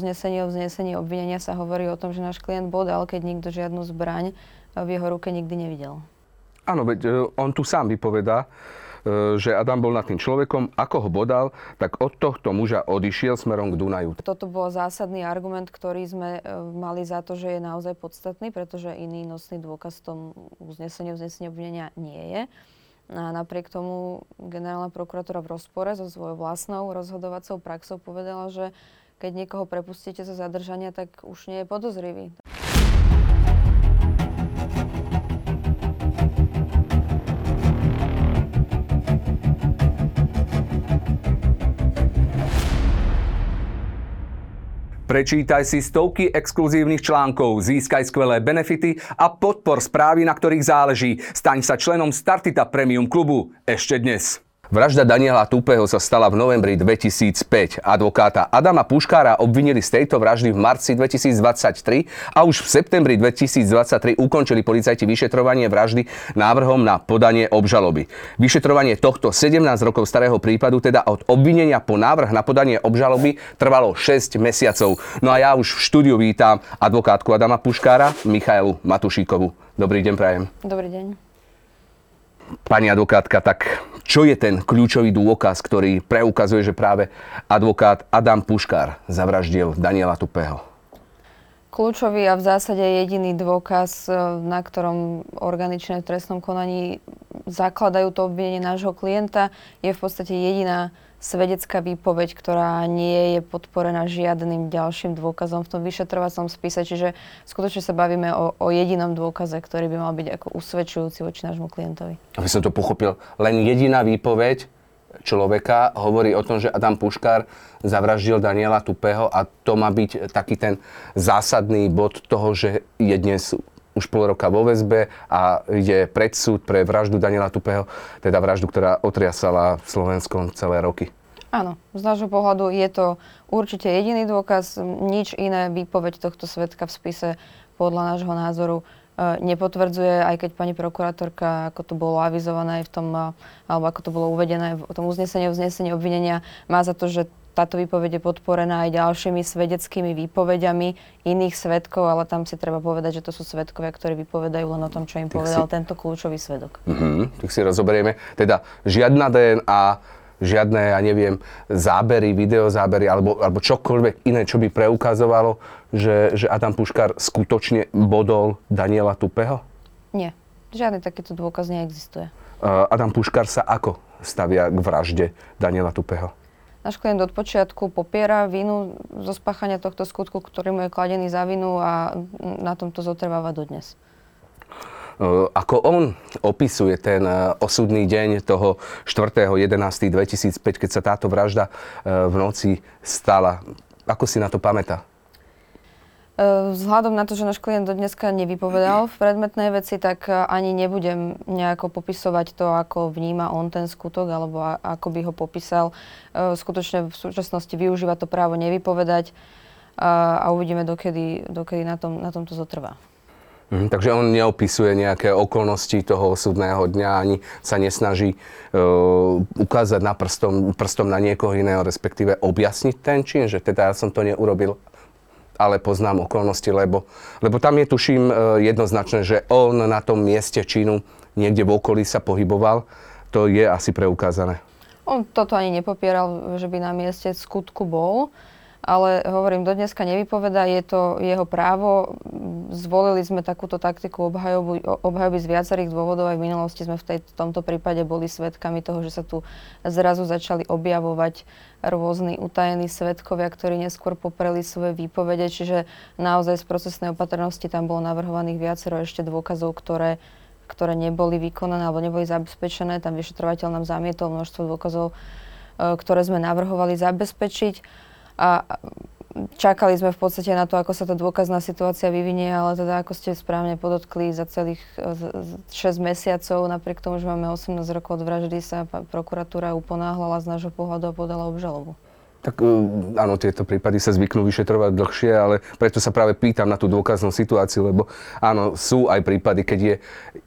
uznesení o vznesení obvinenia sa hovorí o tom, že náš klient bodal, keď nikto žiadnu zbraň v jeho ruke nikdy nevidel. Áno, veď e, on tu sám vypovedá, e, že Adam bol nad tým človekom, ako ho bodal, tak od tohto muža odišiel smerom k Dunaju. Toto bol zásadný argument, ktorý sme e, mali za to, že je naozaj podstatný, pretože iný nosný dôkaz v tom uznesení uznesení obvinenia nie je. A napriek tomu generálna prokuratúra v rozpore so svojou vlastnou rozhodovacou praxou povedala, že keď niekoho prepustíte zo zadržania, tak už nie je podozrivý. Prečítaj si stovky exkluzívnych článkov, získaj skvelé benefity a podpor správy, na ktorých záleží. Staň sa členom Startita Premium klubu ešte dnes. Vražda Daniela Tupého sa stala v novembri 2005. Advokáta Adama Puškára obvinili z tejto vraždy v marci 2023 a už v septembri 2023 ukončili policajti vyšetrovanie vraždy návrhom na podanie obžaloby. Vyšetrovanie tohto 17 rokov starého prípadu, teda od obvinenia po návrh na podanie obžaloby, trvalo 6 mesiacov. No a ja už v štúdiu vítam advokátku Adama Puškára, Michailu Matušíkovu. Dobrý deň, prajem. Dobrý deň. Pani advokátka, tak čo je ten kľúčový dôkaz, ktorý preukazuje, že práve advokát Adam Puškár zavraždil Daniela Tupého? Kľúčový a v zásade jediný dôkaz, e, na ktorom organičné v trestnom konaní zakladajú to obvinenie nášho klienta, je v podstate jediná svedecká výpoveď, ktorá nie je podporená žiadnym ďalším dôkazom v tom vyšetrovacom spise. Čiže skutočne sa bavíme o, o jedinom dôkaze, ktorý by mal byť ako usvedčujúci voči nášmu klientovi. Aby som to pochopil, len jediná výpoveď človeka hovorí o tom, že Adam Puškár zavraždil Daniela Tupého a to má byť taký ten zásadný bod toho, že je dnes už pol roka vo väzbe a ide pred súd pre vraždu Daniela Tupého, teda vraždu, ktorá otriasala Slovenskom celé roky. Áno, z nášho pohľadu je to určite jediný dôkaz, nič iné výpoveď tohto svetka v spise podľa nášho názoru e, nepotvrdzuje, aj keď pani prokurátorka, ako to bolo avizované v tom, e, alebo ako to bolo uvedené v tom uznesení, uznesení obvinenia, má za to, že táto výpoveď je podporená aj ďalšími svedeckými výpovediami iných svetkov, ale tam si treba povedať, že to sú svetkovia, ktorí vypovedajú len o tom, čo im tak povedal si... tento kľúčový svedok. Mm-hmm, tak si rozoberieme. Teda žiadna DNA, žiadne, ja neviem, zábery, videozábery alebo, alebo čokoľvek iné, čo by preukazovalo, že, že Adam Puškár skutočne bodol Daniela Tupeho? Nie. Žiadny takýto dôkaz neexistuje. Uh, Adam Puškár sa ako stavia k vražde Daniela Tupeho? Náš klient od počiatku popiera vinu zo spáchania tohto skutku, ktorý mu je kladený za vinu a na tomto zotrváva dodnes. Ako on opisuje ten e, osudný deň toho 4.11.2005, keď sa táto vražda e, v noci stala, ako si na to pamätá? E, vzhľadom na to, že náš klient do dneska nevypovedal v predmetnej veci, tak e, ani nebudem nejako popisovať to, ako vníma on ten skutok, alebo ako by ho popísal. E, skutočne v súčasnosti využíva to právo nevypovedať a, uvidíme, dokedy, dokedy na, tom, na tomto zotrvá. Mhm, takže on neopisuje nejaké okolnosti toho súdneho dňa, ani sa nesnaží uh, ukázať na prstom, prstom na niekoho iného, respektíve objasniť ten čin, že teda ja som to neurobil ale poznám okolnosti, lebo, lebo tam je tuším e, jednoznačné, že on na tom mieste činu niekde v okolí sa pohyboval. To je asi preukázané. On toto ani nepopieral, že by na mieste skutku bol ale hovorím, do dneska nevypoveda, je to jeho právo. Zvolili sme takúto taktiku obhajoby, obhajoby z viacerých dôvodov. Aj v minulosti sme v, tej, tomto prípade boli svedkami toho, že sa tu zrazu začali objavovať rôzni utajení svedkovia, ktorí neskôr popreli svoje výpovede. Čiže naozaj z procesnej opatrnosti tam bolo navrhovaných viacero ešte dôkazov, ktoré ktoré neboli vykonané alebo neboli zabezpečené. Tam vyšetrovateľ nám zamietol množstvo dôkazov, e, ktoré sme navrhovali zabezpečiť a čakali sme v podstate na to, ako sa tá dôkazná situácia vyvinie, ale teda ako ste správne podotkli, za celých 6 mesiacov, napriek tomu, že máme 18 rokov od vraždy, sa prokuratúra uponáhľala z nášho pohľadu a podala obžalobu. Tak e, áno, tieto prípady sa zvyknú vyšetrovať dlhšie, ale preto sa práve pýtam na tú dôkaznú situáciu, lebo áno, sú aj prípady, keď je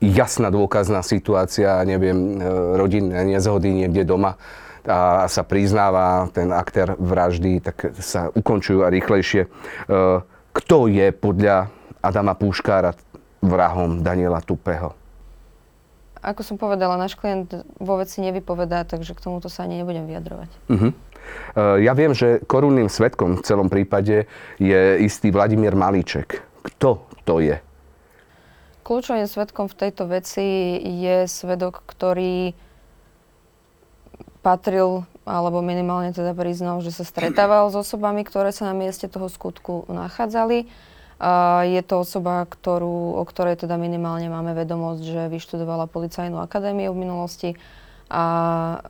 jasná dôkazná situácia, neviem, e, rodinné nezhody niekde doma, a sa priznáva ten aktér vraždy, tak sa ukončujú a rýchlejšie. E, kto je podľa Adama Púškára vrahom Daniela Tupého? Ako som povedala, náš klient vo veci nevypovedá, takže k tomuto sa ani nebudem vyjadrovať. Uh-huh. Ja viem, že korunným svetkom v celom prípade je istý Vladimír Malíček. Kto to je? Kľúčovým svetkom v tejto veci je svedok, ktorý patril, alebo minimálne teda priznal, že sa stretával s osobami, ktoré sa na mieste toho skutku nachádzali. Je to osoba, ktorú, o ktorej teda minimálne máme vedomosť, že vyštudovala policajnú akadémiu v minulosti a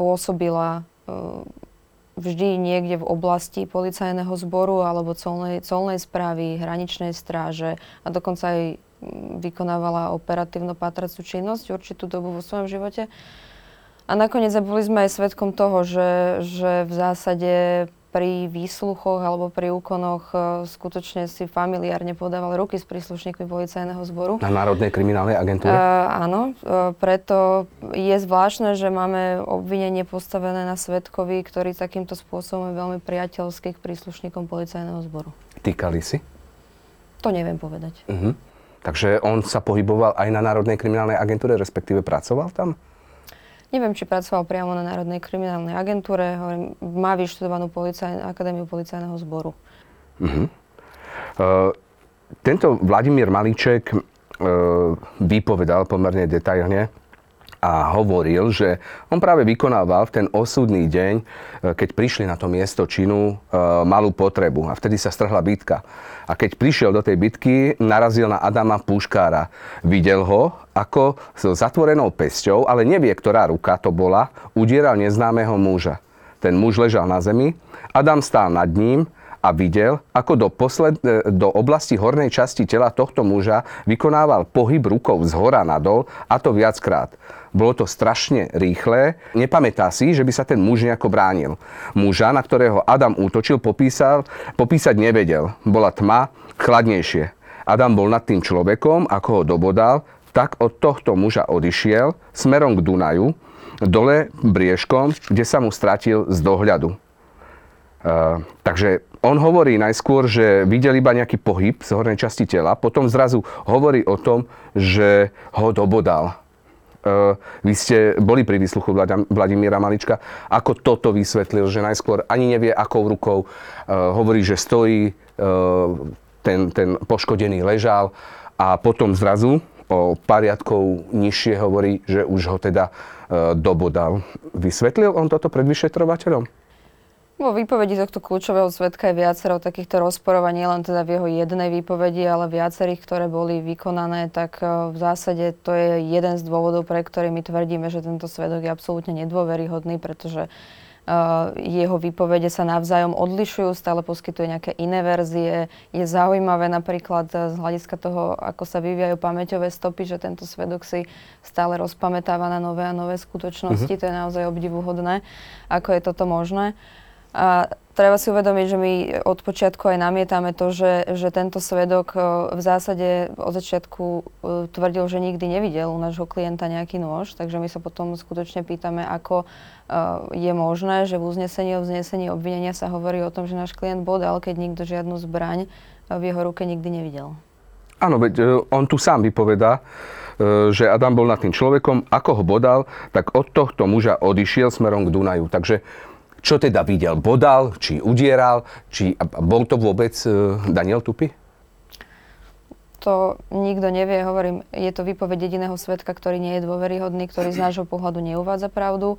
pôsobila e, vždy niekde v oblasti policajného zboru alebo colnej, colnej správy, hraničnej stráže a dokonca aj vykonávala operatívno patracú činnosť určitú dobu vo svojom živote. A nakoniec boli sme aj svedkom toho, že, že v zásade pri výsluchoch alebo pri úkonoch e, skutočne si familiárne podával ruky s príslušníkmi policajného zboru. Na Národnej kriminálnej agentúre? Uh, áno, uh, preto je zvláštne, že máme obvinenie postavené na svetkovi, ktorý takýmto spôsobom je veľmi priateľský k príslušníkom policajného zboru. Týkali si? To neviem povedať. Uh-huh. Takže on sa pohyboval aj na Národnej kriminálnej agentúre, respektíve pracoval tam? Neviem, či pracoval priamo na Národnej kriminálnej agentúre, hovorím, má vyštudovanú policaj, Akadémiu policajného zboru. Uh-huh. Uh, tento Vladimír Malíček uh, vypovedal pomerne detailne a hovoril, že on práve vykonával v ten osudný deň, e, keď prišli na to miesto činu, e, malú potrebu a vtedy sa strhla bitka. A keď prišiel do tej bitky, narazil na Adama Puškára. Videl ho, ako s zatvorenou pesťou, ale nevie, ktorá ruka to bola, udieral neznámeho muža. Ten muž ležal na zemi, Adam stál nad ním a videl, ako do, posled, e, do oblasti hornej časti tela tohto muža vykonával pohyb rukou z hora nadol, a to viackrát. Bolo to strašne rýchle. Nepamätá si, že by sa ten muž nejako bránil. Muža, na ktorého Adam útočil, popísal, popísať nevedel. Bola tma, chladnejšie. Adam bol nad tým človekom, ako ho dobodal, tak od tohto muža odišiel smerom k Dunaju, dole briežkom, kde sa mu stratil z dohľadu. Uh, takže on hovorí najskôr, že videl iba nejaký pohyb z hornej časti tela, potom zrazu hovorí o tom, že ho dobodal. Uh, vy ste boli pri výsluchu Vladimíra Malička. Ako toto vysvetlil, že najskôr ani nevie, akou rukou uh, hovorí, že stojí, uh, ten, ten poškodený ležal a potom zrazu o pariadkov nižšie hovorí, že už ho teda dobodal. Vysvetlil on toto pred vyšetrovateľom? Vo výpovedi tohto kľúčového svetka je viacero takýchto rozporovaní, len teda v jeho jednej výpovedi, ale viacerých, ktoré boli vykonané, tak e, v zásade to je jeden z dôvodov, pre ktorý my tvrdíme, že tento svedok je absolútne nedôveryhodný, pretože Uh, jeho výpovede sa navzájom odlišujú, stále poskytuje nejaké iné verzie. Je zaujímavé napríklad z hľadiska toho, ako sa vyvíjajú pamäťové stopy, že tento svedok si stále rozpamätáva na nové a nové skutočnosti. Uh-huh. To je naozaj obdivuhodné, ako je toto možné. A treba si uvedomiť, že my od počiatku aj namietame to, že, že tento svedok e, v zásade od začiatku e, tvrdil, že nikdy nevidel u nášho klienta nejaký nôž, takže my sa potom skutočne pýtame, ako e, je možné, že v uznesení o vznesení obvinenia sa hovorí o tom, že náš klient bodal, keď nikto žiadnu zbraň v jeho ruke nikdy nevidel. Áno, veď on tu sám vypovedá, že Adam bol nad tým človekom, ako ho bodal, tak od tohto muža odišiel smerom k Dunaju. Takže čo teda videl? Bodal, či udieral, či bol to vôbec e, Daniel Tupy? To nikto nevie, hovorím, je to výpoveď jediného svetka, ktorý nie je dôveryhodný, ktorý z nášho pohľadu neuvádza pravdu.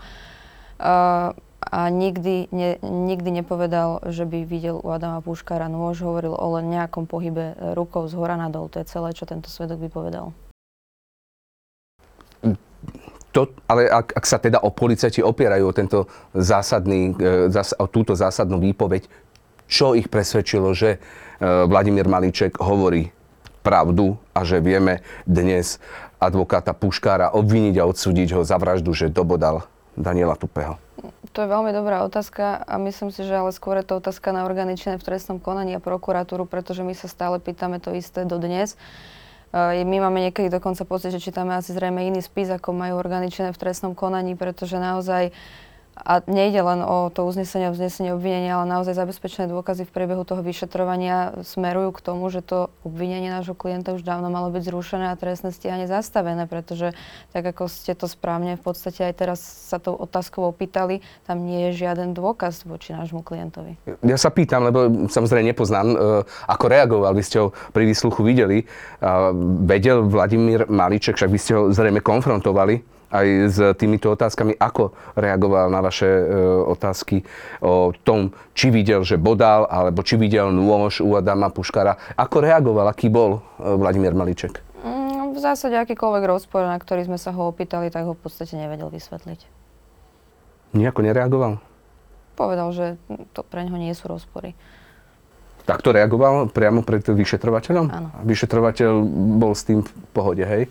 Uh, a nikdy, ne, nikdy nepovedal, že by videl u Adama Puškára nôž, hovoril o len nejakom pohybe rukou z hora nadol. To je celé, čo tento svedok vypovedal. To, ale ak, ak sa teda o policajti opierajú o, tento zásadný, e, o túto zásadnú výpoveď, čo ich presvedčilo, že e, Vladimír Malíček hovorí pravdu a že vieme dnes advokáta Puškára obviniť a odsúdiť ho za vraždu, že dobodal Daniela Tupého? To je veľmi dobrá otázka a myslím si, že ale skôr je to otázka na organičné v trestnom konaní a prokuratúru, pretože my sa stále pýtame to isté dodnes. Uh, my máme niekedy dokonca pocit, že čítame asi zrejme iný spis, ako majú orgány v trestnom konaní, pretože naozaj A nejde len o to uznesenie, uznesenie obvinenia, ale naozaj zabezpečené dôkazy v priebehu toho vyšetrovania smerujú k tomu, že to obvinenie nášho klienta už dávno malo byť zrušené a trestné stíhanie zastavené, pretože tak ako ste to správne v podstate aj teraz sa tou otázkou opýtali, tam nie je žiaden dôkaz voči nášmu klientovi. Ja sa pýtam, lebo samozrejme nepoznám, e, ako reagoval. Vy ste ho pri výsluchu videli. A vedel Vladimír Malíček, však vy ste ho zrejme konfrontovali aj s týmito otázkami, ako reagoval na vaše e, otázky o tom, či videl, že bodal, alebo či videl nôž u Adama Puškara. Ako reagoval, aký bol e, Vladimír Malíček? Mm, v zásade akýkoľvek rozpor, na ktorý sme sa ho opýtali, tak ho v podstate nevedel vysvetliť. Nejako nereagoval? Povedal, že to pre ňoho nie sú rozpory. Takto reagoval priamo pred vyšetrovateľom? Áno. Vyšetrovateľ bol s tým v pohode, hej?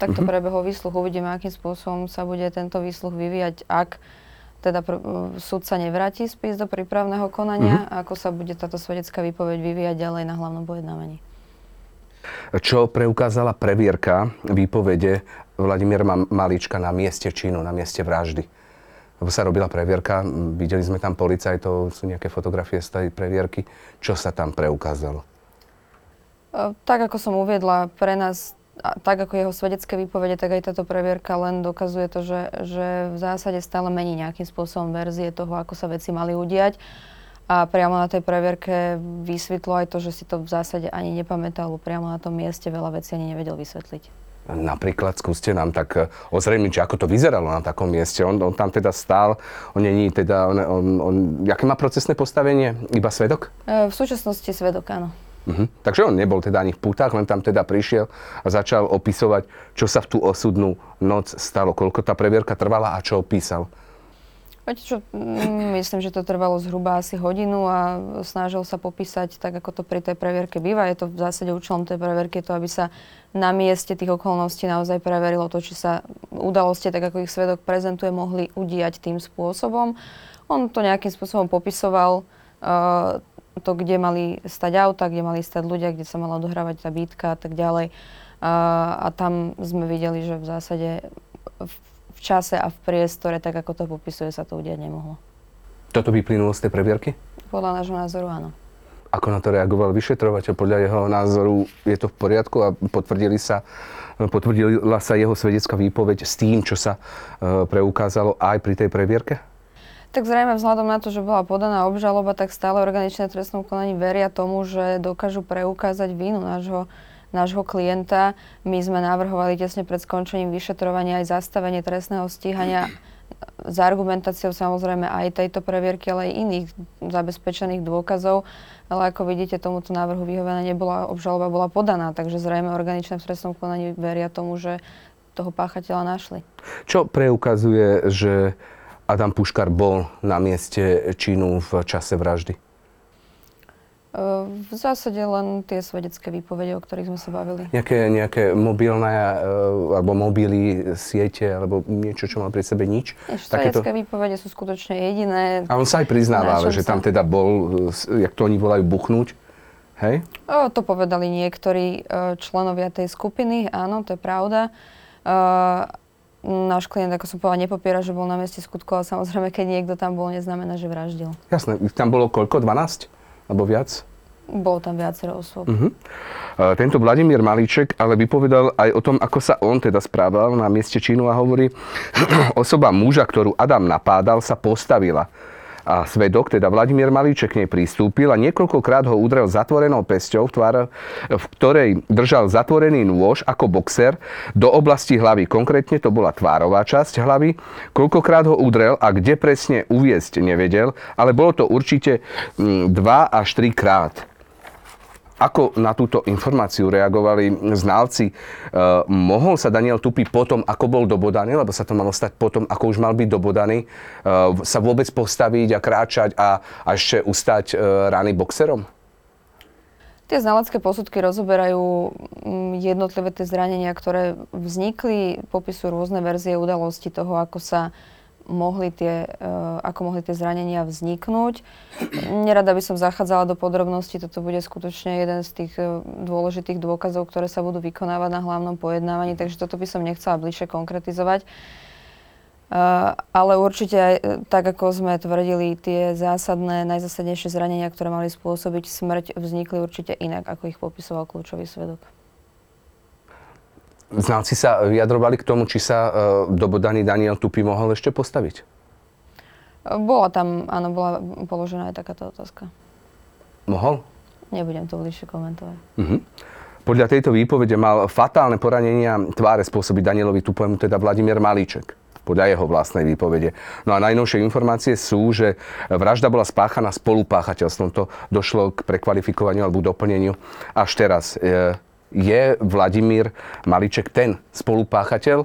Takto prebehol výsluch. Uvidíme, akým spôsobom sa bude tento výsluch vyvíjať, ak teda pr- súd sa nevráti spis do prípravného konania a ako sa bude táto svedecká výpoveď vyvíjať ďalej na hlavnom pojednávaní. Čo preukázala previerka výpovede Vladimíra Ma- Malíčka na mieste činu, na mieste vraždy? Lebo sa robila previerka, videli sme tam policajtov, sú nejaké fotografie z tej previerky. Čo sa tam preukázalo? E, Tak ako som uviedla, pre nás, tak ako jeho svedecké výpovede, tak aj táto previerka len dokazuje to, že, že v zásade stále mení nejakým spôsobom verzie toho, ako sa veci mali udiať. A priamo na tej previerke vysvetlo aj to, že si to v zásade ani nepamätal, priamo na tom mieste veľa vecí ani nevedel vysvetliť. Napríklad skúste nám tak e, ozrejmiť, že ako to vyzeralo na takom mieste. On, on tam teda stál, on není teda, on, on, on, aké má procesné postavenie? Iba svedok? E, V súčasnosti svedok, áno. Mhm. Takže on nebol teda ani v putách, len tam teda prišiel a začal opisovať, čo sa v tú osudnú noc stalo, koľko tá previerka trvala a čo opísal. Viete čo, mm, myslím, že to trvalo zhruba asi hodinu a snažil sa popísať tak, ako to pri tej previerke býva. Je to v zásade účelom tej previerky to, aby sa na mieste tých okolností naozaj preverilo to, či sa udalosti, tak ako ich svedok prezentuje, mohli udiať tým spôsobom. On to nejakým spôsobom popisoval, uh, to, kde mali stať auta, kde mali stať ľudia, kde sa mala odohrávať tá bítka a tak ďalej. Uh, a tam sme videli, že v zásade v, v čase a v priestore, tak ako to popisuje, sa to udiať nemohlo. Toto vyplynulo z tej previerky? Podľa nášho názoru áno. Ako na to reagoval vyšetrovateľ? Podľa jeho názoru je to v poriadku a potvrdili sa, potvrdila sa jeho svedecká výpoveď s tým, čo sa e, preukázalo aj pri tej previerke? Tak zrejme vzhľadom na to, že bola podaná obžaloba, tak stále organičné trestnom konaní veria tomu, že dokážu preukázať vínu nášho, nášho klienta. My sme navrhovali tesne pred skončením vyšetrovania aj zastavenie trestného stíhania s argumentáciou samozrejme aj tejto previerky, ale aj iných zabezpečených dôkazov. Ale ako vidíte, tomuto návrhu vyhovená nebola, obžaloba bola podaná, takže zrejme organičné v trestnom konaní veria tomu, že toho páchateľa našli. Čo preukazuje, že Adam Puškar bol na mieste činu v čase vraždy? V zásade len tie svedecké výpovede, o ktorých sme sa bavili. Nejaké, nejaké mobilné, e, alebo mobily, siete, alebo niečo, čo mal pri sebe nič? Svedecké výpovede sú skutočne jediné. A on sa aj priznáva, čom že tam sa- teda bol, e, jak to oni volajú, buchnúť. Hej? O, to povedali niektorí e, členovia tej skupiny, áno, to je pravda. E, náš klient, ako som povedala, nepopiera, že bol na mieste skutku, ale samozrejme, keď niekto tam bol, neznamená, že vraždil. Jasné, tam bolo koľko? 12? Alebo viac? Bolo tam viacero osôb. Uh-huh. Tento Vladimír Malíček ale vypovedal aj o tom, ako sa on teda správal na mieste činu a hovorí, osoba muža, ktorú Adam napádal, sa postavila. A svedok, teda Vladimír Malíček, k nej pristúpil a niekoľkokrát ho udrel zatvorenou pesťou, v, tvár, v ktorej držal zatvorený nôž ako boxer do oblasti hlavy. Konkrétne to bola tvárová časť hlavy. Koľkokrát ho udrel a kde presne uviesť nevedel, ale bolo to určite 2 až 3 krát. Ako na túto informáciu reagovali znalci? E, mohol sa Daniel Tupy potom, ako bol dobodaný, lebo sa to malo stať potom, ako už mal byť dobodaný, e, sa vôbec postaviť a kráčať a, a ešte ustať e, rány boxerom? Tie znalecké posudky rozoberajú mm, jednotlivé tie zranenia, ktoré vznikli, popisujú rôzne verzie udalosti toho, ako sa mohli tie, uh, ako mohli tie zranenia vzniknúť. Nerada by som zachádzala do podrobností, toto bude skutočne jeden z tých uh, dôležitých dôkazov, ktoré sa budú vykonávať na hlavnom pojednávaní, takže toto by som nechcela bližšie konkretizovať. ale určite aj tak, ako sme tvrdili, tie zásadné, najzásadnejšie zranenia, ktoré mali spôsobiť smrť, vznikli určite inak, ako ich popisoval kľúčový svedok. Znalci sa vyjadrovali k tomu, či sa uh, dobodaný Daniel Tupy mohol ešte postaviť? Bola tam, áno, bola položená aj takáto otázka. Mohol? Nebudem to bližšie komentovať. Uh-huh. Podľa tejto výpovede mal fatálne poranenia tváre spôsobiť Danielovi Tupému teda Vladimír Malíček podľa jeho vlastnej výpovede. No a najnovšie informácie sú, že vražda bola spáchaná spolupáchateľstvom. To došlo k prekvalifikovaniu alebo doplneniu až teraz. E, je Vladimír Maliček ten spolupáchateľ,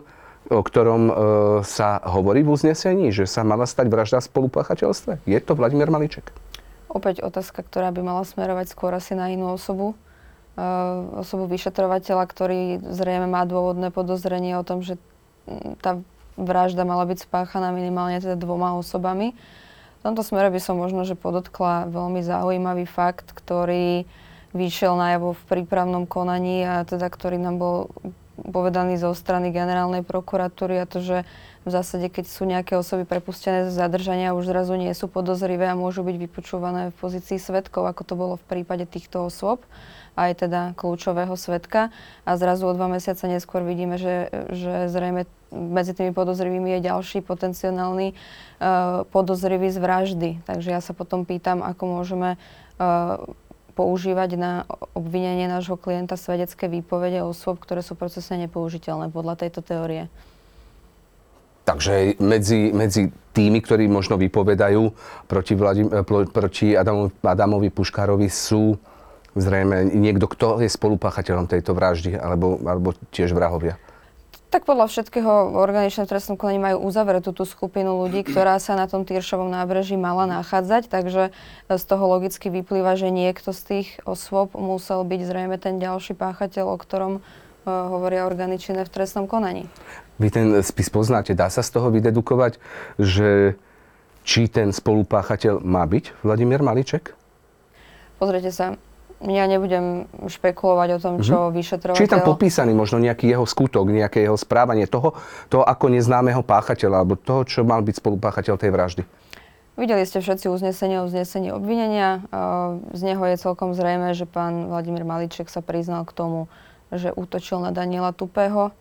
o ktorom e, sa hovorí v uznesení, že sa mala stať vražda v spolupáchateľstve? Je to Vladimír Maliček? Opäť otázka, ktorá by mala smerovať skôr asi na inú osobu. Uh, osobu vyšetrovateľa, ktorý zrejme má dôvodné podozrenie o tom, že tá vražda mala byť spáchaná minimálne teda dvoma osobami. V tomto smere by som možno, že podotkla veľmi zaujímavý fakt, ktorý vyšiel najavo v prípravnom konaní a teda ktorý nám bol povedaný zo strany generálnej prokuratúry a to, že v zásade, keď sú nejaké osoby prepustené z zadržania, už zrazu nie sú podozrivé a môžu byť vypočúvané v pozícii svetkov, ako to bolo v prípade týchto osôb aj teda kľúčového svetka a zrazu o dva mesiace neskôr vidíme, že, že zrejme medzi tými podozrivými je ďalší potenciálny uh, podozrivý z vraždy. Takže ja sa potom pýtam, ako môžeme uh, používať na obvinenie nášho klienta svedecké výpovede osôb, ktoré sú procesne nepoužiteľné podľa tejto teórie. Takže medzi, medzi tými, ktorí možno vypovedajú proti, Vladim, proti Adamovi, Adamovi Puškárovi sú zrejme niekto, kto je spolupáchateľom tejto vraždy, alebo, alebo tiež vrahovia? Tak podľa všetkého organičné trestnom konaní majú uzavretú tú skupinu ľudí, ktorá sa na tom Tyršovom nábreží mala nachádzať, takže z toho logicky vyplýva, že niekto z tých osôb musel byť zrejme ten ďalší páchateľ, o ktorom uh, hovoria orgány činné v trestnom konaní. Vy ten spis poznáte, dá sa z toho vydedukovať, že či ten spolupáchateľ má byť Vladimír Maliček? Pozrite sa, ja nebudem špekulovať o tom, čo mm-hmm. vyšetrovateľ... Či je tam popísaný možno nejaký jeho skutok, nejaké jeho správanie toho, toho ako neznámeho páchateľa, alebo toho, čo mal byť spolupáchateľ tej vraždy? Videli ste všetci uznesenie o uznesení obvinenia. Z neho je celkom zrejme, že pán Vladimír Maliček sa priznal k tomu, že útočil na Daniela Tupého.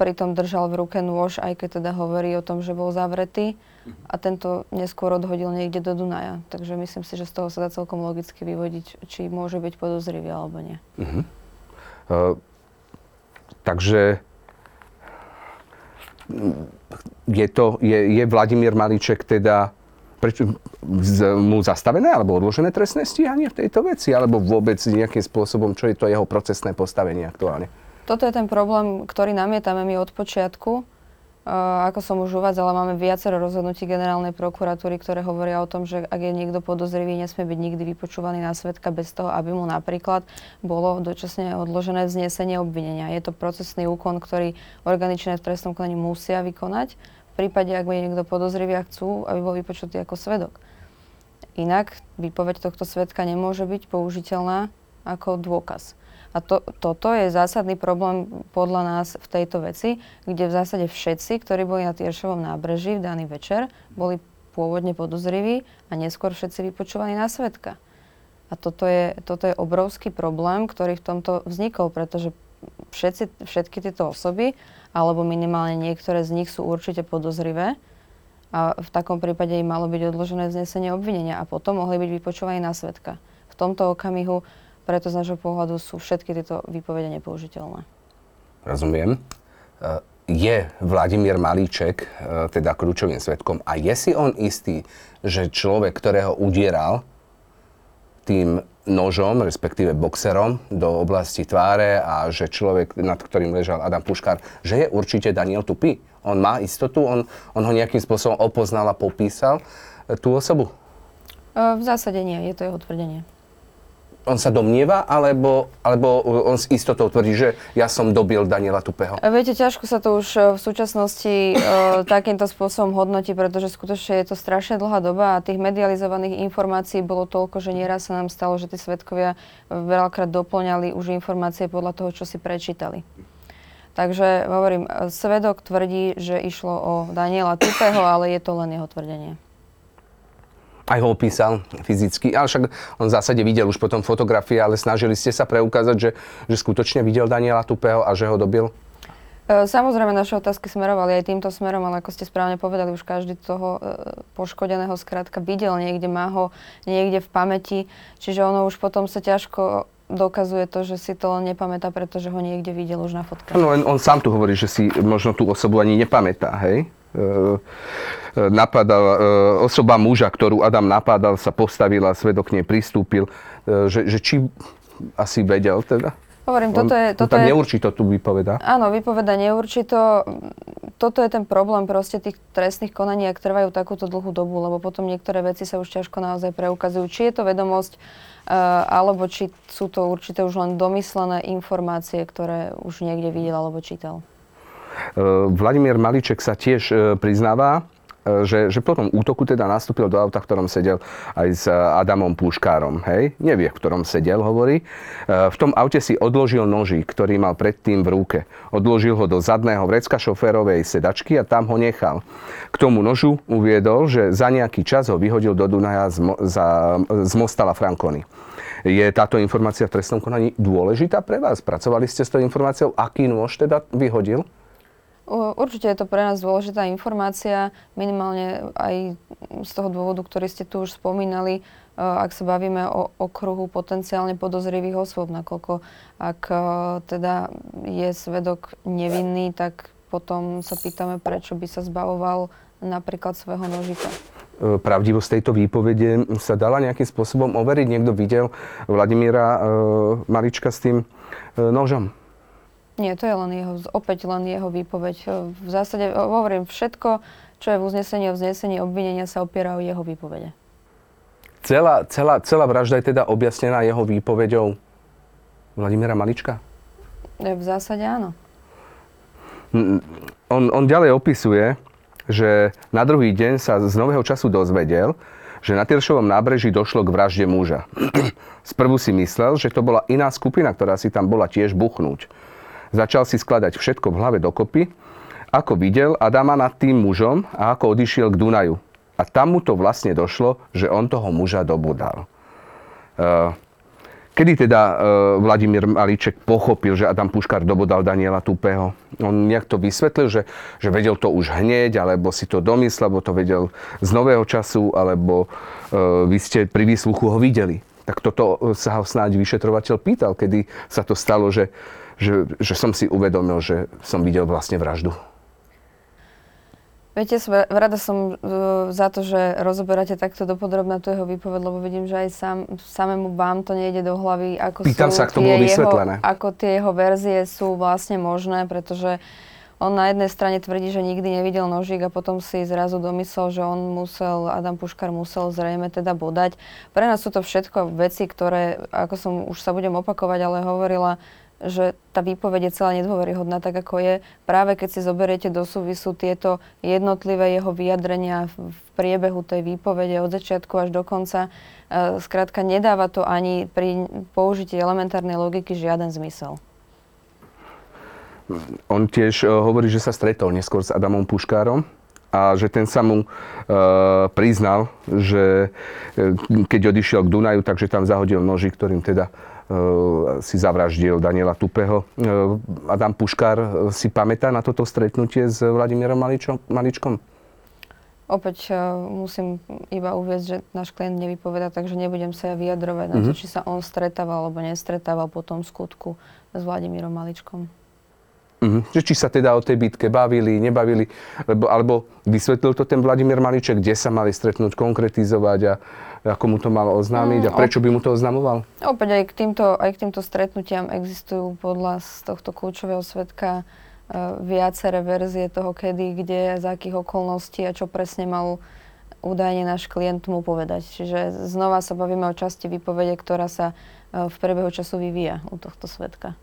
Pritom držal v ruke nôž, aj keď teda hovorí o tom, že bol zavretý a tento neskôr odhodil niekde do Dunaja. Takže myslím si, že z toho sa dá celkom logicky vyvodiť, či môže byť podozrivý alebo nie. Uh-huh. Uh, takže je, to, je, je Vladimír Malíček teda prečo, mu zastavené alebo odložené trestné stíhanie v tejto veci? Alebo vôbec nejakým spôsobom, čo je to jeho procesné postavenie aktuálne? Toto je ten problém, ktorý namietame my od počiatku ako som už uvádzala, máme viacero rozhodnutí generálnej prokuratúry, ktoré hovoria o tom, že ak je niekto podozrivý, nesmie byť nikdy vypočúvaný na svetka bez toho, aby mu napríklad bolo dočasne odložené vznesenie obvinenia. Je to procesný úkon, ktorý organičné v trestnom konaní musia vykonať v prípade, ak je niekto podozrivý a chcú, aby bol vypočutý ako svedok. Inak výpoveď tohto svetka nemôže byť použiteľná ako dôkaz. A to, toto je zásadný problém podľa nás v tejto veci, kde v zásade všetci, ktorí boli na Tieršovom nábreží v daný večer, boli pôvodne podozriví a neskôr všetci vypočúvaní na svetka. A toto je, toto je obrovský problém, ktorý v tomto vznikol, pretože všetci, všetky tieto osoby, alebo minimálne niektoré z nich sú určite podozrivé a v takom prípade im malo byť odložené znesenie obvinenia a potom mohli byť vypočúvaní na svetka. V tomto okamihu preto z nášho pohľadu sú všetky tieto výpovede nepoužiteľné. Rozumiem. E, je Vladimír Malíček e, teda kľúčovým svetkom a je si on istý, že človek, ktorého udieral tým nožom, respektíve boxerom do oblasti tváre a že človek, nad ktorým ležal Adam Puškár, že je určite Daniel Tupy. On má istotu, on, on ho nejakým spôsobom opoznal a popísal e, tú osobu? V zásade nie, je to jeho tvrdenie on sa domnieva, alebo, alebo on s istotou tvrdí, že ja som dobil Daniela Tupého? Viete, ťažko sa to už e, v súčasnosti e, takýmto spôsobom hodnotí, pretože skutočne je to strašne dlhá doba a tých medializovaných informácií bolo toľko, že nieraz sa nám stalo, že tí svetkovia veľakrát doplňali už informácie podľa toho, čo si prečítali. Takže hovorím, e, svedok tvrdí, že išlo o Daniela Tupého, ale je to len jeho tvrdenie. Aj ho opísal fyzicky, ale však on v zásade videl už potom fotografie, ale snažili ste sa preukázať, že, že skutočne videl Daniela Tupého a že ho dobil? E, Samozrejme, naše otázky smerovali aj týmto smerom, ale ako ste správne povedali, už každý toho e, poškodeného skrátka videl niekde, má ho niekde v pamäti, čiže ono už potom sa ťažko dokazuje to, že si to len nepamätá, pretože ho niekde videl už na fotkách. No, on, on sám tu hovorí, že si možno tú osobu ani nepamätá, hej? E, e, napadal, e, osoba muža, ktorú Adam napádal, sa postavila, svedok k nej pristúpil, že, že či asi vedel teda? Hovorím, toto je... Toto tam je... neurčito tu vypoveda. Áno, vypoveda neurčito. Toto je ten problém proste tých trestných konaní, ak trvajú takúto dlhú dobu, lebo potom niektoré veci sa už ťažko naozaj preukazujú. Či je to vedomosť, uh, alebo či sú to určité už len domyslené informácie, ktoré už niekde videl alebo čítal. E, Vladimír Maliček sa tiež e, priznáva, e, že, že po tom útoku teda nastúpil do auta, v ktorom sedel aj s Adamom Púškárom. Hej? Nevie, v ktorom sedel, hovorí. V tom aute si odložil nožík, ktorý mal predtým v ruke. Odložil ho do zadného vrecka šoférovej sedačky a tam ho nechal. K tomu nožu uviedol, že za nejaký čas ho vyhodil do Dunaja z, za, z Mostala Frankony. Je táto informácia v trestnom konaní dôležitá pre vás? Pracovali ste s tou informáciou, aký nôž teda vyhodil? Určite je to pre nás dôležitá informácia, minimálne aj z toho dôvodu, ktorý ste tu už spomínali, e, ak sa bavíme o okruhu potenciálne podozrivých osôb, nakoľko ak e, teda je svedok nevinný, tak potom sa pýtame, prečo by sa zbavoval napríklad svojho nožika. E, pravdivosť tejto výpovede sa dala nejakým spôsobom overiť? Niekto videl Vladimíra Malička s tým nožom? Nie, to je len jeho, opäť len jeho výpoveď. E, V zásade o- hovorím, všetko, čo je v uznesení o vznesení obvinenia, sa opiera o jeho výpovede. Celá, celá, celá vražda je teda objasnená jeho výpovedou Vladimíra Malička? E, V zásade áno. On, on ďalej opisuje, že na druhý deň sa z nového času dozvedel, že na Tyršovom nábreží došlo k vražde muža. Sprvu si myslel, že to bola iná skupina, ktorá si tam bola tiež buchnúť. Začal si skladať všetko v hlave dokopy, ako videl Adama nad tým mužom a ako odišiel k Dunaju. A tam mu to vlastne došlo, že on toho muža dobudal. Uh, Kedy teda e, Vladimír Malíček pochopil, že Adam Puškár dobodal Daniela Tupého? On nejak to vysvetlil, že, že vedel to už hneď, alebo si to domyslel, alebo to vedel z nového času, alebo e, vy ste pri výsluchu ho videli. Tak toto e, sa ho snáď vyšetrovateľ pýtal, kedy sa to stalo, že, že, že som si uvedomil, že som videl vlastne vraždu. Viete, rada som uh, za to, že rozoberáte takto dopodrobná tú jeho výpoveď, lebo vidím, že aj sám, samému vám to nejde do hlavy, ako Pýtam sú sa, ak to bolo jeho, vysvetlené. ako tie jeho verzie sú vlastne možné, pretože on na jednej strane tvrdí, že nikdy nevidel nožík a potom si zrazu domyslel, že on musel, Adam Puškar musel zrejme teda bodať. Pre nás sú to všetko veci, ktoré, ako som už sa budem opakovať, ale hovorila, že tá výpoveď je celá nedôveryhodná, tak ako je. Práve keď si zoberiete do súvisu tieto jednotlivé jeho vyjadrenia v priebehu tej výpovede od začiatku až do konca, e, skrátka nedáva to ani pri použití elementárnej logiky žiaden zmysel. On tiež e, hovorí, že sa stretol neskôr s Adamom Puškárom a že ten sa mu e, priznal, že e, keď odišiel k Dunaju, takže tam zahodil noži, ktorým teda e, si zavraždil Daniela Tupého. E, Adam Puškár e, si pamätá na toto stretnutie s Vladimírom Maličom, Maličkom? Opäť musím iba uviezť, že náš klient nevypoveda, takže nebudem sa ja vyjadrovať na to, či sa on stretával alebo nestretával po tom skutku s Vladimírom Maličkom. Mhm. Že či sa teda o tej bitke bavili, nebavili, lebo, alebo vysvetlil to ten Vladimír Maliček, kde sa mali stretnúť, konkretizovať a ako mu to malo oznámiť a Mm, prečo by mu to oznamoval? Opäť aj k týmto, aj k týmto stretnutiam existujú podľa z tohto kľúčového svetka uh, viaceré verzie toho, kedy, kde, za akých okolností a čo presne mal údajne náš klient mu povedať. Čiže znova sa bavíme o časti výpovede, ktorá sa uh, v priebehu času vyvíja u tohto svetka.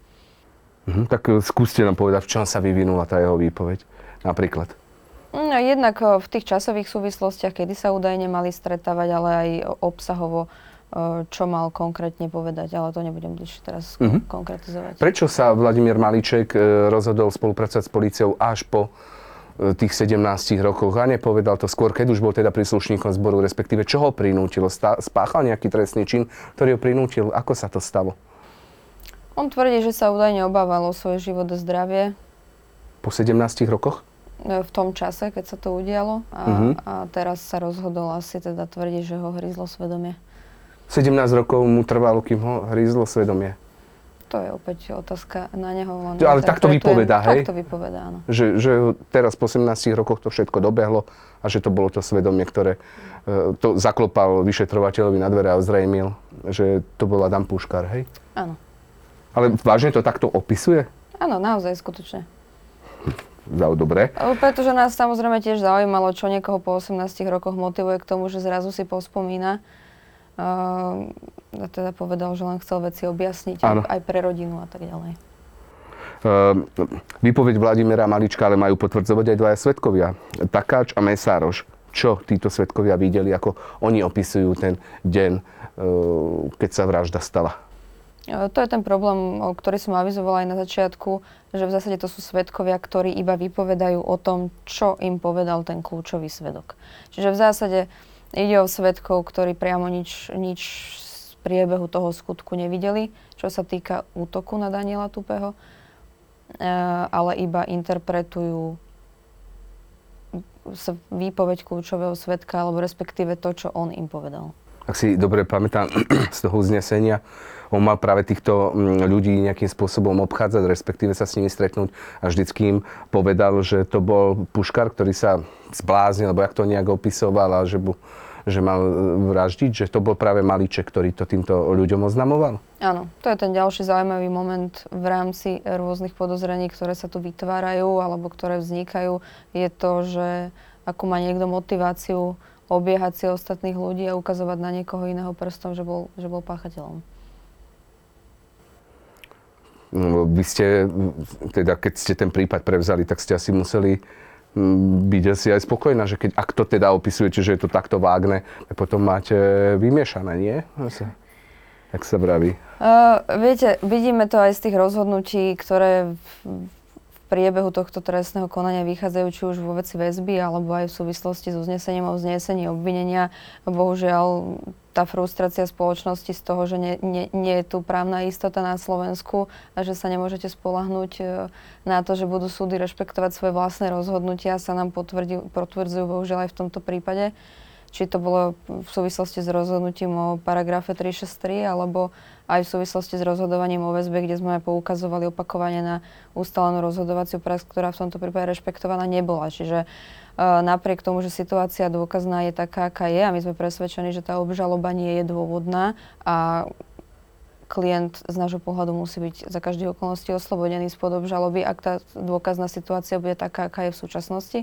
Mhm. Tak e, skúste nám povedať, v čom sa vyvinula tá jeho výpoveď. Napríklad. No, jednak o, v tých časových súvislostiach, kedy sa údajne mali stretávať, ale aj obsahovo čo mal konkrétne povedať, ale to nebudem bližšie teraz Mhm. konkretizovať. Prečo sa Vladimír Malíček e, rozhodol spolupracovať s políciou až po tých 17 rokoch a nepovedal to skôr, keď už bol teda príslušníkom zboru, respektíve čo ho prinútilo? Spáchal nejaký trestný čin, ktorý ho prinútil? Ako sa to stalo? On tvrdí, že sa údajne obával o svoj život a zdravie Po 17 rokoch? E, v tom čase, keď sa to udialo a, Mhm. a teraz sa rozhodol asi teda tvrdí, že ho hryzlo svedomie. 17 rokov mu trvalo, kým ho hrízlo svedomie. To je opäť otázka na neho. Len Ale tak to vypovedá, hej? Tak to vypovedá, áno. Že, že teraz po 17 rokoch to všetko dobehlo a že to bolo to svedomie, ktoré e, to zaklopal vyšetrovateľovi na dvere a ozrejmil, že to bol Adam Puškar, hej? Áno. Ale vážne to takto opisuje? Áno, naozaj, skutočne. Zau, dobre. Pretože nás samozrejme tiež zaujímalo, čo niekoho po 18 rokoch motivuje k tomu, že zrazu si pospomína. Uh, a teda povedal, že len chcel veci objasniť Áno. aj, pre rodinu a tak ďalej. Ehm, Výpoveď Vladimíra Malička ale majú potvrdzovať aj dvaja svetkovia. Takáč a Mesároš. Čo títo svetkovia videli, ako oni opisujú ten deň, e, keď sa vražda stala? E, To je ten problém, ktorý som avizovala aj na začiatku, že v zásade to sú svedkovia, ktorí iba vypovedajú o tom, čo im povedal ten kľúčový svedok. Čiže v zásade ide o svedkov, ktorí priamo nič, nič z priebehu toho skutku nevideli, čo sa týka útoku na Daniela Tupého, e, ale iba interpretujú výpoveď kľúčového svedka, alebo respektíve to, čo on im povedal. Ak si dobre pamätám z toho uznesenia, on mal práve týchto mm, ľudí nejakým spôsobom obchádzať, respektíve sa s nimi stretnúť a vždycky im povedal, že to bol puškár, ktorý sa zbláznil, alebo jak to nejak opisoval, a že, bu, že mal e, vraždiť, že to bol práve Malíček, ktorý to týmto ľuďom oznamoval. Áno, to je ten ďalší zaujímavý moment v rámci rôznych podozrení, ktoré sa tu vytvárajú alebo ktoré vznikajú, je to, že ako má niekto motiváciu obiehať si ostatných ľudí a ukazovať na niekoho iného prstom, že bol, že bol páchateľom. No, Vy ste, teda keď ste ten prípad prevzali, tak ste asi museli mm, byť asi aj spokojná, že keď, ak to teda opisujete, že je to takto vágne, tak potom máte vymiešané, nie? Asi. Tak sa vraví. Uh, viete, vidíme to aj z tých rozhodnutí, ktoré priebehu tohto trestného konania vychádzajú či už vo veci väzby, alebo aj v súvislosti s uznesením o vznesení obvinenia. Bohužiaľ, tá frustrácia spoločnosti z toho, že nie, nie, nie je tu právna istota na Slovensku a že sa nemôžete spolahnúť e, na to, že budú súdy rešpektovať svoje vlastné rozhodnutia, sa nám potvrdzujú bohužiaľ aj v tomto prípade či to bolo v súvislosti s rozhodnutím o paragrafe 363, alebo aj v súvislosti s rozhodovaním o väzbe, kde sme poukazovali opakovane na ustalenú rozhodovaciu prax, ktorá v tomto prípade rešpektovaná nebola. Čiže uh, napriek tomu, že situácia dôkazná je taká, aká je, a my sme presvedčení, že tá obžaloba nie je dôvodná a klient z nášho pohľadu musí byť za každých okolností oslobodený spod obžaloby, ak tá dôkazná situácia bude taká, aká je v súčasnosti,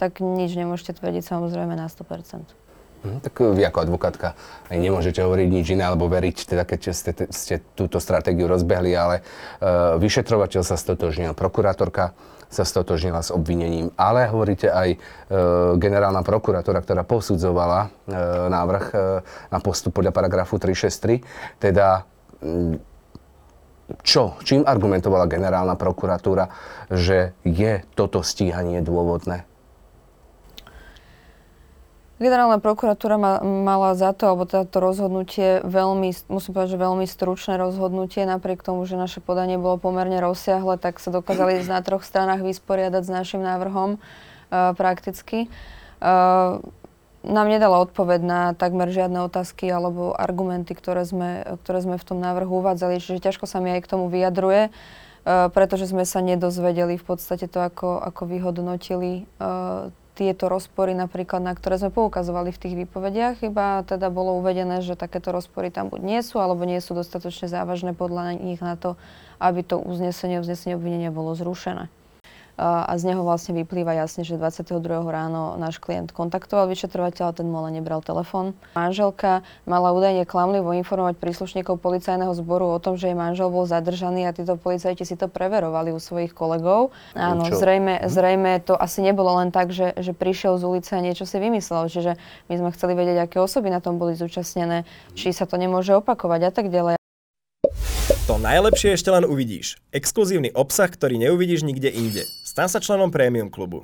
tak nič nemôžete tvrdiť samozrejme na 100%. Hm, tak vy ako advokátka aj nemôžete hovoriť nič iné, alebo veriť, teda keď ste, ste túto stratégiu rozbehli, ale uh, vyšetrovateľ sa stotožnil, prokurátorka sa stotožnila s obvinením, ale hovoríte aj uh, generálna prokurátora, ktorá posudzovala uh, návrh uh, na postup podľa paragrafu 363, teda mm, čo, čím argumentovala generálna prokuratúra, že je toto stíhanie dôvodné? Generálna prokuratúra ma, mala za to, alebo táto rozhodnutie veľmi, musím povedať, že veľmi stručné rozhodnutie, napriek tomu, že naše podanie bolo pomerne rozsiahle, tak sa dokázali na troch stranách vysporiadať s našim návrhom uh, prakticky. Uh, nám nedala odpoveď na takmer žiadne otázky alebo argumenty, ktoré sme, ktoré sme v tom návrhu uvádzali, čiže ťažko sa mi aj k tomu vyjadruje, uh, pretože sme sa nedozvedeli v podstate to, ako, ako vyhodnotili uh, tieto rozpory napríklad, na ktoré sme poukazovali v tých výpovediach, iba teda bolo uvedené, že takéto rozpory tam buď nie sú, alebo nie sú dostatočne závažné podľa nich na to, aby to uznesenie, uznesenie obvinenia bolo zrušené. A z neho vlastne vyplýva jasne, že 22. ráno náš klient kontaktoval vyšetrovateľa, ten mu ale nebral telefón. Manželka mala údajne klamlivo informovať príslušníkov policajného zboru o tom, že jej manžel bol zadržaný a títo policajti si to preverovali u svojich kolegov. Áno, Čo? zrejme, zrejme to asi nebolo len tak, že, že prišiel z ulice a niečo si vymyslel. Čiže my sme chceli vedieť, aké osoby na tom boli zúčastnené, či sa to nemôže opakovať a tak ďalej. To najlepšie ešte len uvidíš. Exkluzívny obsah, ktorý neuvidíš nikde inde. Stan sa členom Premium klubu.